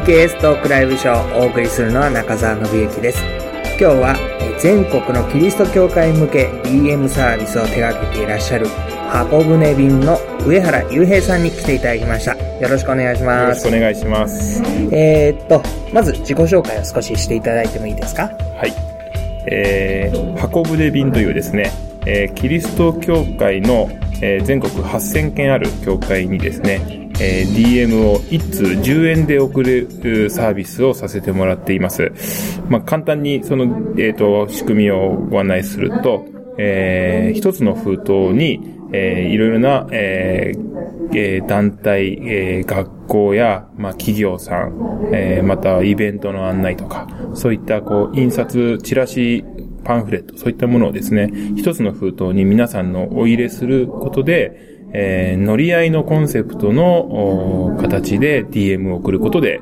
DKS トークライブショーをお送りするのは中澤信之です。今日はえ全国のキリスト教会向け DM サービスを手掛けていらっしゃる箱舟便の上原雄平さんに来ていただきました。よろしくお願いしよますろしくお。願いします。えーっと、まず自己紹介を少ししていただいてもいいですか？はい。えー、箱舟便というですね、えーキリスト教会の、えー全国8000件ある教会にですね、えー DM を1通10円で送るサービスをさせてもらっています。まあ、簡単にその、えっ、と、仕組みをご案内すると、えー一つの封筒に、えーいろいろな、えーえー団体、えー学校や、まあ、企業さん、えーまたイベントの案内とか、そういった、こう、印刷、チラシ、パンフレット、そういったものをですね、一つの封筒に皆さんのお入れすることで、えー乗り合いのコンセプトの形で DM を送ることで、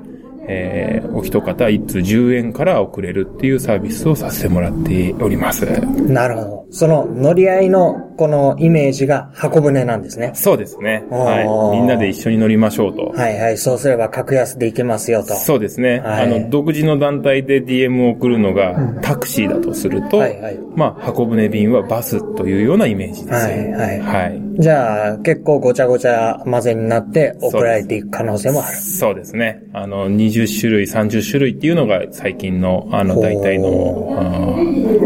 えーお一方一通10円から送れるっていうサービスをさせてもらっております。なるほど。その乗り合いのこのイメージが箱舟なんですね。そうですね。はい。みんなで一緒に乗りましょうと。はいはい。そうすれば格安で行けますよと。そうですね。はいあの、独自の団体で DM を送るのがタクシーだとすると、はいはいまあ、箱舟便はバスというようなイメージです。はいはいはい。じゃあ、結構ごちゃごちゃ混ぜになって送られていく可能性もある。そうですね。あの、20種類、30種類っていうのが最近の、あの、大体の、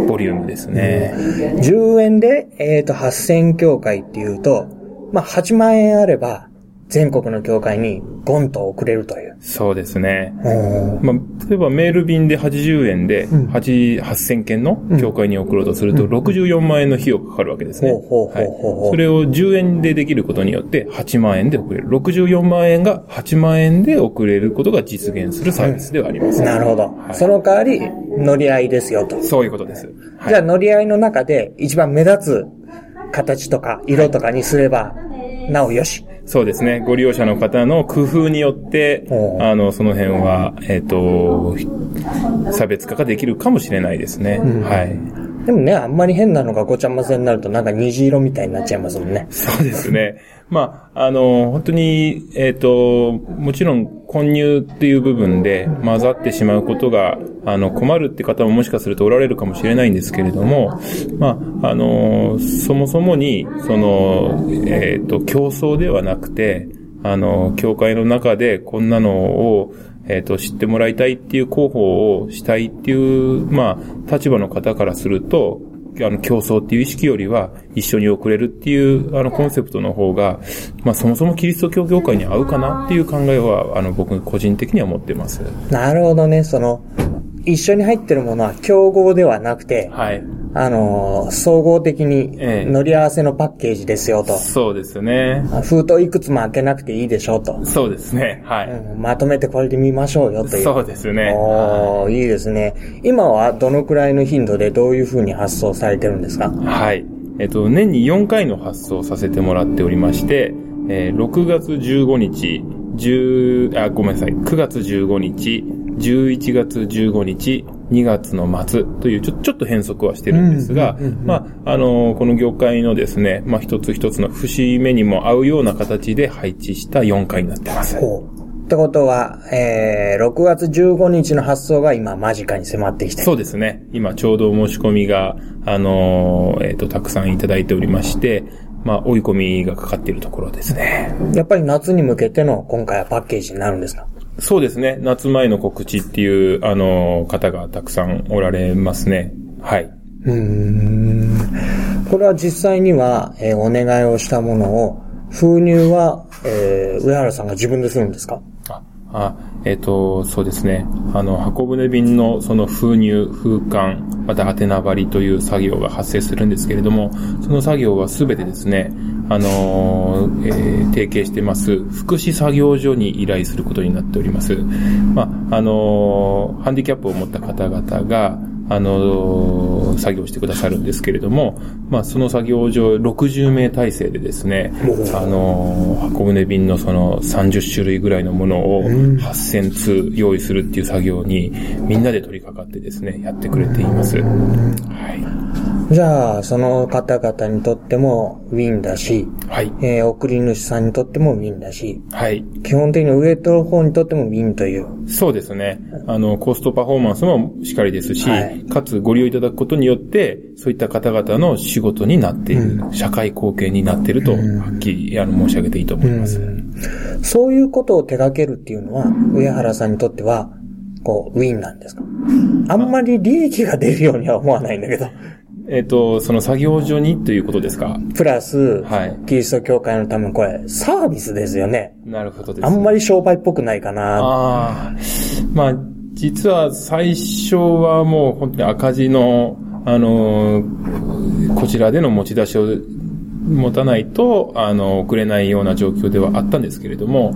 ボリュームですね。10円で、えっ、と、8000教会っていうと、まあ、8万円あれば、全国の教会にゴンと送れるという。そうですね。まあ、例えばメール便で80円で、8 8000件の教会に送ろうとすると、64万円の費用がかかるわけですね。それを10円でできることによって、8万円で送れる。64万円が8万円で送れることが実現するサービスではあります。なるほど。はいその代わり、乗り合いですよと。そういうことです。はいじゃあ、乗り合いの中で一番目立つ形とか色とかにすれば、なおよし。そうですね。ご利用者の方の工夫によってあの、その辺は、えっ、と、差別化ができるかもしれないですね。はい。でもね、あんまり変なのがごちゃ混ぜになるとなんか虹色みたいになっちゃいますもんね。そうですね。まあ、あの、本当に、えっ、と、もちろん混入っていう部分で混ざってしまうことが、あの、困るって方ももしかするとおられるかもしれないんですけれども、まあ、あの、そもそもに、その、えっ、と、競争ではなくて、あの、教会の中でこんなのを、えっ、と、知ってもらいたいっていう広報をしたいっていう、まあ、立場の方からすると、あの、競争っていう意識よりは、一緒に送れるっていう、あの、コンセプトの方が、まあ、そもそもキリスト教業界に合うかなっていう考えは、あの、僕個人的には持ってます。なるほどね、その、一緒に入ってるものは競合ではなくて、はい。あのー総合的にええ乗り合わせのパッケージですよと。そうですね。あ封筒いくつも開けなくていいでしょうと。そうですね。はい。うんまとめてこれで見ましょうよという。そうですね。おーいいですね。今はどのくらいの頻度でどういう風に発送されてるんですか？はい。えっと、年に4回の発送させてもらっておりまして、えー6月15日、10、あ、ごめんなさい、9月15日、11月15日、2月の末という、ちょ、ちょっと変則はしてるんですが、まあ、あのこの業界のですね、まあ、一つ一つの節目にも合うような形で配置した4回になってます。ってことは、えー、6月15日の発送が今間近に迫ってきてる。そうですね。今ちょうどお申し込みが、あのーえっ、と、たくさんいただいておりまして、まあ、追い込みがかかっているところですね。やっぱり夏に向けての今回はパッケージになるんですか？そうですね。夏前の告知っていう、あの方がたくさんおられますね。はい。うん。これは実際には、えーお願いをしたものを、封入は、えー上原さんが自分でするんですか？あ、えっ、と、そうですね。あの、箱舟便のその封入、封管、またはてな張りという作業が発生するんですけれども、その作業はすべてですね、あのーえー提携してます福祉作業所に依頼することになっております。まあ、あのハンディキャップを持った方々が、あのー作業してくださるんですけれども、まあ、その作業所60名体制でですね、あのー箱舟便のその30種類ぐらいのものを8000通用意するっていう作業にみんなで取り掛かってですね、やってくれています。はい。じゃあ、その方々にとってもウィンだし、はい。えー送り主さんにとってもウィンだし、はい。基本的に上の方にとってもウィンという。そうですね。あの、コストパフォーマンスもしっかりですし、はいかつご利用いただくことによって、そういった方々の仕事になっている、社会貢献になっていると、はっきりあの申し上げていいと思います。そういうことを手掛けるっていうのは、上原さんにとっては、こう、ウィンなんですか？あんまり利益が出るようには思わないんだけど。えっ、と、その作業所にということですか？プラス、はいキリスト教会のためにこれ、サービスですよね。なるほどです、あんまり商売っぽくないかな。ああ、まあ、実は最初はもう本当に赤字の、あのーこちらでの持ち出しを持たないと、あの、送れないような状況ではあったんですけれども、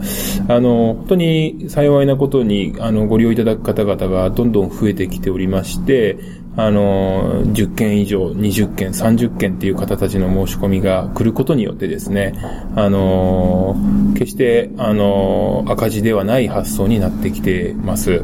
あの、本当に幸いなことに、あの、ご利用いただく方々がどんどん増えてきておりまして、あの、10件以上、20件、30件っていう方たちの申し込みが来ることによってですね、あの、決して、あの、赤字ではない発想になってきてます。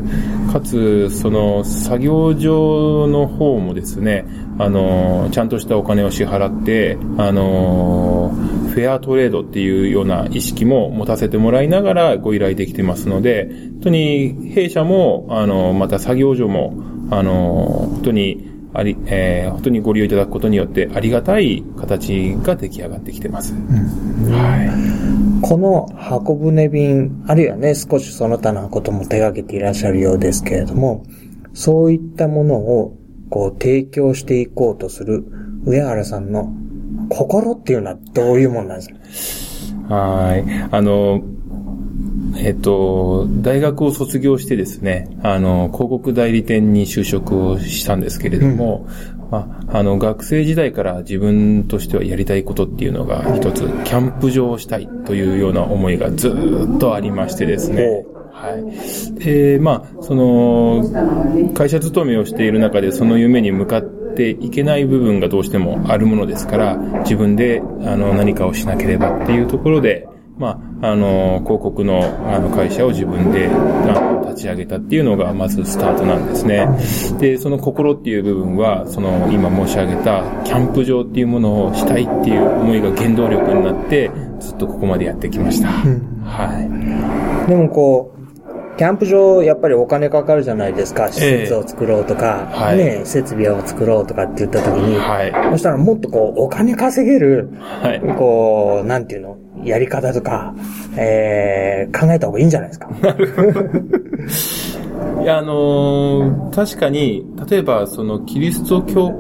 かつ、その、作業所の方もですね、あの、ちゃんとしたお金を支払って、あの、フェアトレードっていうような意識も持たせてもらいながらご依頼できてますので、本当に弊社も、あの、また作業所も、あの、本当に、あり、えー本当にご利用いただくことによってありがたい形が出来上がってきてます。はい。この箱舟便、あるいはね、少しその他のことも手掛けていらっしゃるようですけれども、そういったものを、こう、提供していこうとする上原さんの心っていうのはどういうものなんですか？はい。あの、えっと、大学を卒業してですね、あの、広告代理店に就職をしたんですけれども、まあ、あの、学生時代から自分としてはやりたいことっていうのが一つ、キャンプ場をしたいというような思いがずーっとありましてですね。はい。で、まあ、その、会社勤めをしている中でその夢に向かっていけない部分がどうしてもあるものですから、自分で、あの、何かをしなければっていうところで、まあ、あの、広告の、あの、会社を自分で、あの立ち上げたっていうのが、まずスタートなんですね。で、その心っていう部分は、その、今申し上げた、キャンプ場っていうものをしたいっていう思いが原動力になって、ずっとここまでやってきました。はい。でもこう、キャンプ場、やっぱりお金かかるじゃないですか。施ええ設を作ろうとか、はいね、設備を作ろうとかって言った時に、はい。そしたらもっとこう、お金稼げる、はい。こう、なんていうの、やり方とか、えー、考えた方がいいんじゃないですか。いや、あのー確かに、例えば、その、キリスト教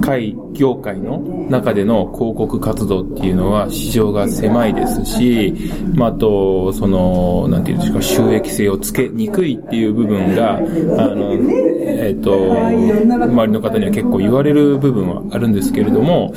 会、業界の中での広告活動っていうのは市場が狭いですし、まあ、あと、その、なんていうんですか、収益性をつけにくいっていう部分が、あの、えっ、と、周りの方には結構言われる部分はあるんですけれども、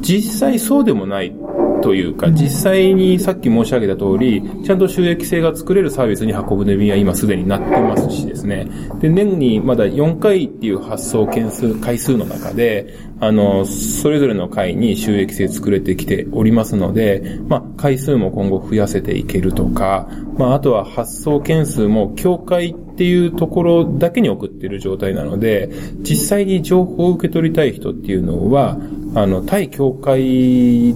実際そうでもないというか、実際にさっき申し上げた通り、ちゃんと収益性が作れるサービスに箱舟便は今すでになってますしですね。で、年にまだ4回っていう発送件数、回数の中で、あの、それぞれの回に収益性作れてきておりますので、まあ、回数も今後増やせていけるとか、まあ、あとは発送件数も協会っていうところだけに送ってる状態なので、実際に情報を受け取りたい人っていうのは、あの、対協会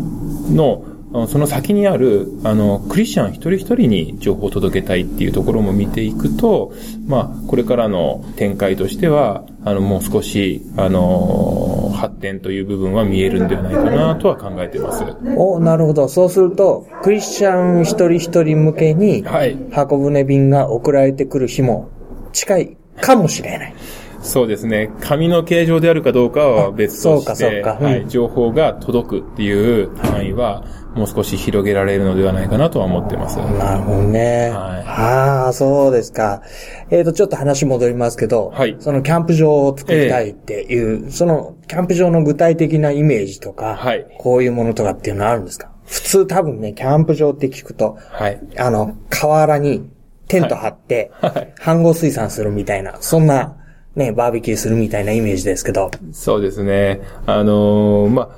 の、その先にある、あの、クリスチャン一人一人に情報を届けたいっていうところも見ていくと、まあ、これからの展開としては、あの、もう少し、あの、発展という部分は見えるんではないかなとは考えています。お、なるほど。そうすると、クリスチャン一人一人向けに、はい。箱舟便が送られてくる日も近いかもしれない。そうですね。紙の形状であるかどうかは別として、うかそうかうんはい、情報が届くっていう範囲は、もう少し広げられるのではないかなとは思ってます。なるほどね。はいああ、そうですか。えっ、と、ちょっと話戻りますけど、はいそのキャンプ場を作りたいっていう、そのキャンプ場の具体的なイメージとか、はいこういうものとかっていうのはあるんですか？普通多分ね、キャンプ場って聞くと、はい。あの、河原にテント張って、はい。飯合水産するみたいな、そんな、ね、バーベキューするみたいなイメージですけど、そうですね。あのーまあ、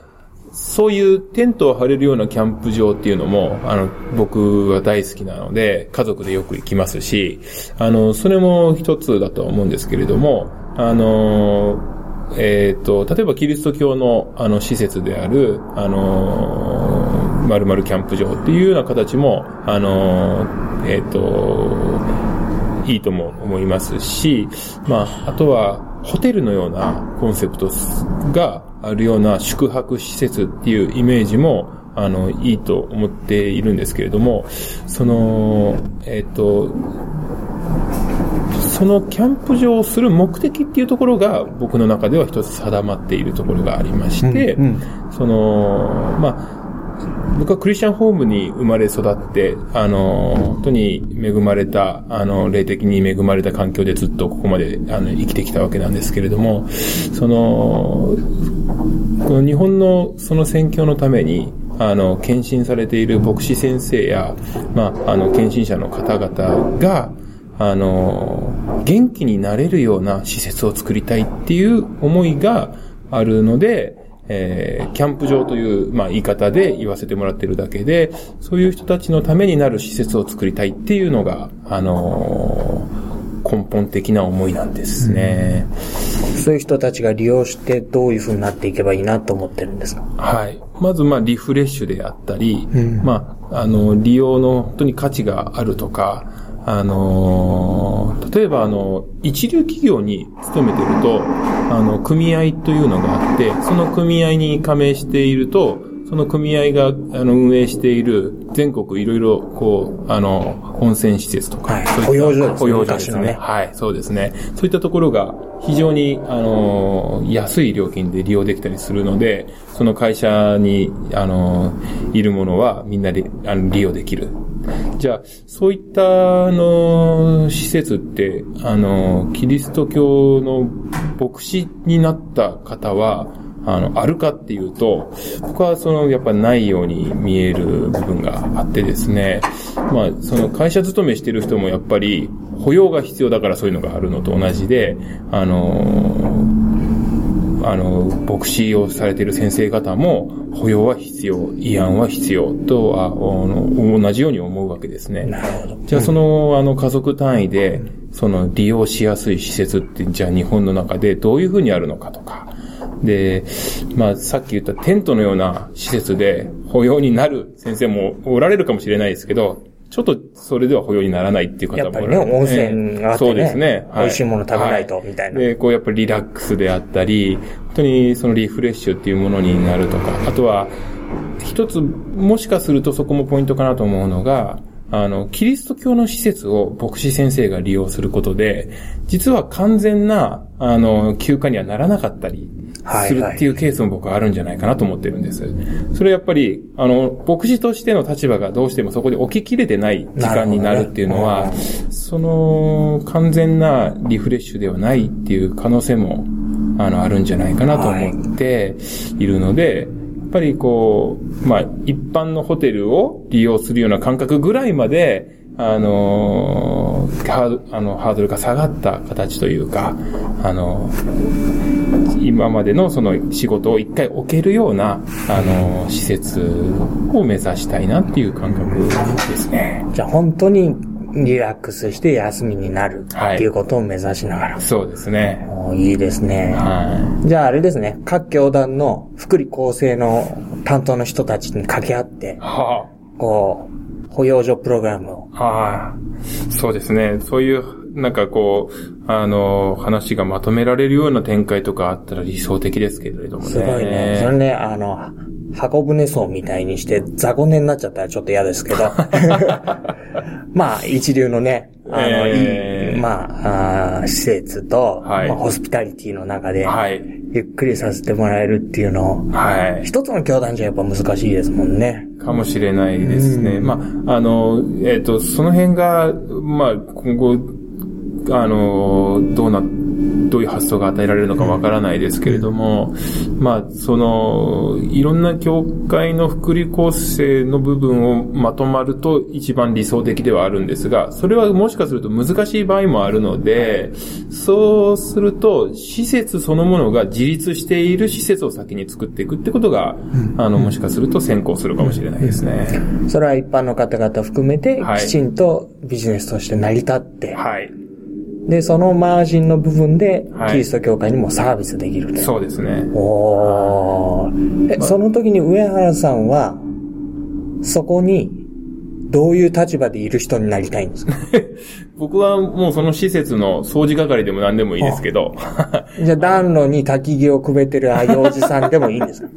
そういうテントを張れるようなキャンプ場っていうのも、あの、僕は大好きなので、家族でよく行きますし、あの、それも一つだと思うんですけれども、あのーえっ、と、例えばキリスト教の、あの、施設である、あの、〇〇キャンプ場っていうような形も、あの、えっ、と、いいとも思いますし、まあ、あとは、ホテルのようなコンセプトがあるような宿泊施設っていうイメージも、あの、いいと思っているんですけれども、その、えっ、と、そのキャンプ場をする目的っていうところが僕の中では一つ定まっているところがありまして、うんうん、その、まあ、僕はクリスチャンホームに生まれ育って、あの、本当に恵まれた、あの、霊的に恵まれた環境でずっとここまで、あの、生きてきたわけなんですけれども、その、この日本のその宣教のために、あの、献身されている牧師先生や、まあ、あの、献身者の方々が、あの、元気になれるような施設を作りたいっていう思いがあるので、えー、キャンプ場という、まあ、言い方で言わせてもらってるだけで、そういう人たちのためになる施設を作りたいっていうのが、あのー、根本的な思いなんですね、うん、そういう人たちが利用してどういう風になっていけばいいなと思ってるんですか？はい。まず、まあ、リフレッシュであったり、うん、まあ、あの、利用の本当に価値があるとか、あのー、例えばあの、一流企業に勤めてると、あの、組合というのがあって、その組合に加盟していると、その組合が、あの、運営している全国いろいろ、こう、あの、温泉施設とか、はい、保養所ですね。保養所ですね。はい、そうですね。そういったところが非常に、あの、安い料金で利用できたりするので、その会社に、あの、いるものはみんなであの利用できる。じゃあ、そういった、あの、施設って、あの、キリスト教の牧師になった方は、あの、あるかっていうと、僕はその、やっぱないように見える部分があってですね、まあ、その会社勤めしてる人もやっぱり、保養が必要だからそういうのがあるのと同じで、あの、あの、牧師をされてる先生方も、保養は必要、慰安は必要とは、同じように思うわけですね。なるほど。じゃあ、その、あの、家族単位で、その、利用しやすい施設って、じゃあ、日本の中でどういうふうにあるのかとか、で、まあ、さっき言ったテントのような施設で保養になる先生もおられるかもしれないですけど、ちょっとそれでは保養にならないっていう方もやっぱりね、温泉があって、ね、そうですね、はい。美味しいもの食べないと、みたいな。で、こうやっぱりリラックスであったり、本当にそのリフレッシュっていうものになるとか、あとは、一つ、もしかするとそこもポイントかなと思うのが、あの、キリスト教の施設を牧師先生が利用することで、実は完全な、あの、休暇にはならなかったりするっていうケースも僕はあるんじゃないかなと思ってるんです。それやっぱり、あの、牧師としての立場がどうしてもそこで起ききれてない時間になるっていうのは、ね、その、完全なリフレッシュではないっていう可能性も、あの、あるんじゃないかなと思っているので、はいぱりこう、まあ、一般のホテルを利用するような感覚ぐらいまで、あのハード、あの、ハードルが下がった形というか、あの今までのその仕事を一回置けるような、あの施設を目指したいなっていう感覚ですね。じゃあ本当にリラックスして休みになるっていうことを目指しながら。はい、そうですね。いいですね。はい。じゃああれですね、各教団の福利厚生の担当の人たちに掛け合って、はあ、こう、保養所プログラムを。はい。そうですね。そういう、なんかこう、あの、話がまとめられるような展開とかあったら理想的ですけれどもね。すごいね。それね、あの、箱舟層みたいにして雑魚寝になっちゃったらちょっと嫌ですけど。まあ、一流のね、あの、えー、いい、まあ、あ施設と、はい、まあ、ホスピタリティの中で、はい、ゆっくりさせてもらえるっていうのを、はい、一つの教団じゃやっぱ難しいですもんね。かもしれないですね。まあ、あの、えっ、ー、と、その辺が、まあ、今後、あの、どうなって、どういう発想が与えられるのかわからないですけれども、まあ、その、いろんな教会の福利厚生の部分をまとまると一番理想的ではあるんですが、それはもしかすると難しい場合もあるので、そうすると、施設そのものが自立している施設を先に作っていくってことが、あの、もしかすると先行するかもしれないですね。それは一般の方々含めて、きちんとビジネスとして成り立って、はい。で、そのマージンの部分で、はい。キリスト教会にもサービスできると。そうですね。おー。え、その時に上原さんは、そこに、どういう立場でいる人になりたいんですか？僕はもうその施設の掃除係でも何でもいいですけど、じゃあ暖炉に焚き木をくべてるああいうおじさんでもいいんですか？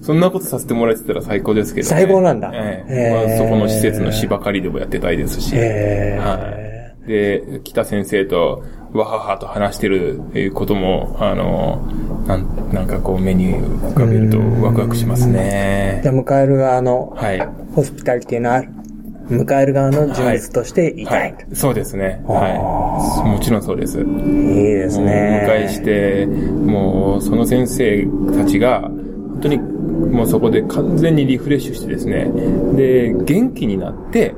そそんなことさせてもらえてたら最高ですけど、ね。最高なんだ。ええ。まあ、そこの施設の芝刈りでもやってたいですし。へー。はい。で、北先生と、わははと話してることも、あの、なんなんかこう目に浮かべるとワクワクしますねじ。ゃあ迎える側の、はい。ホスピタリティのある、迎える側の人物としていた。はいい。そうですね。はい。もちろんそうです。いいですね。お迎えして、もうその先生たちが、本当にもうそこで完全にリフレッシュしてですね、で、元気になって、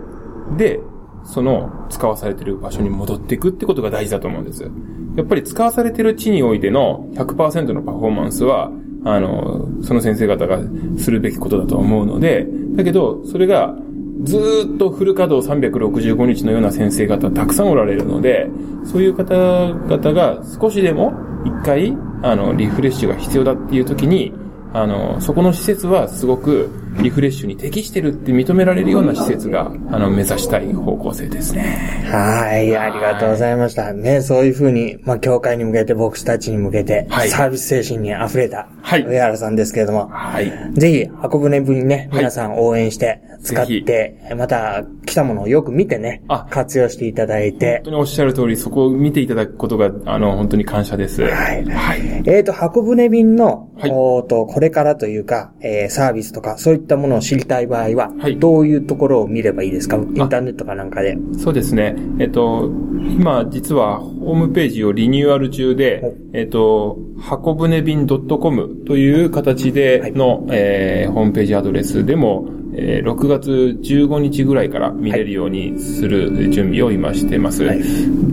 で、その使わされている場所に戻っていくってことが大事だと思うんです。やっぱり使わされている地においての100%のパフォーマンスは、あの、その先生方がするべきことだと思うので、だけど、それがずっとフル稼働365日のような先生方たくさんおられるので、そういう方々が少しでも一回、あの、リフレッシュが必要だっていう時に、あの、そこの施設はすごくリフレッシュに適してるって認められるような施設が、あの、目指したい方向性ですね。はい、ありがとうございました。ね、そういうふうに、まあ、教会に向けて、牧師たちに向けて、はいサービス精神に溢れた、はい上原さんですけれども、はい。ぜひ、箱舟部にね、はい皆さん応援して、使っぜて、また、来たものをよく見てねあ、活用していただいて本当、におっしゃる通り、そこを見ていただくことが、あの、本当に感謝です。はいはい。えっ、と、箱舟便の、はいおーと、これからというか、えーサービスとか、そういったものを知りたい場合は、はいどういうところを見ればいいですか？インターネットかなんかで。そうですね。えっと、今、実は、ホームページをリニューアル中ではい、えっと、箱舟便 .com という形での、えーホームページアドレスでも、えー6月15日ぐらいから見れるようにする準備を今してます。はい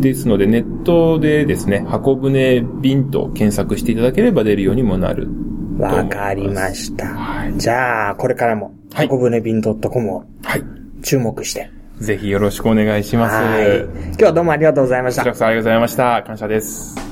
ですので、ネットでですね、箱舟便と検索していただければ出るようにもなる。わかりました。はいじゃあ、これからも、はい箱舟便 .com をはい。注目して。ぜひよろしくお願いします。はい。今日はどうもありがとうございましたこちら。こそありがとうございました。感謝です。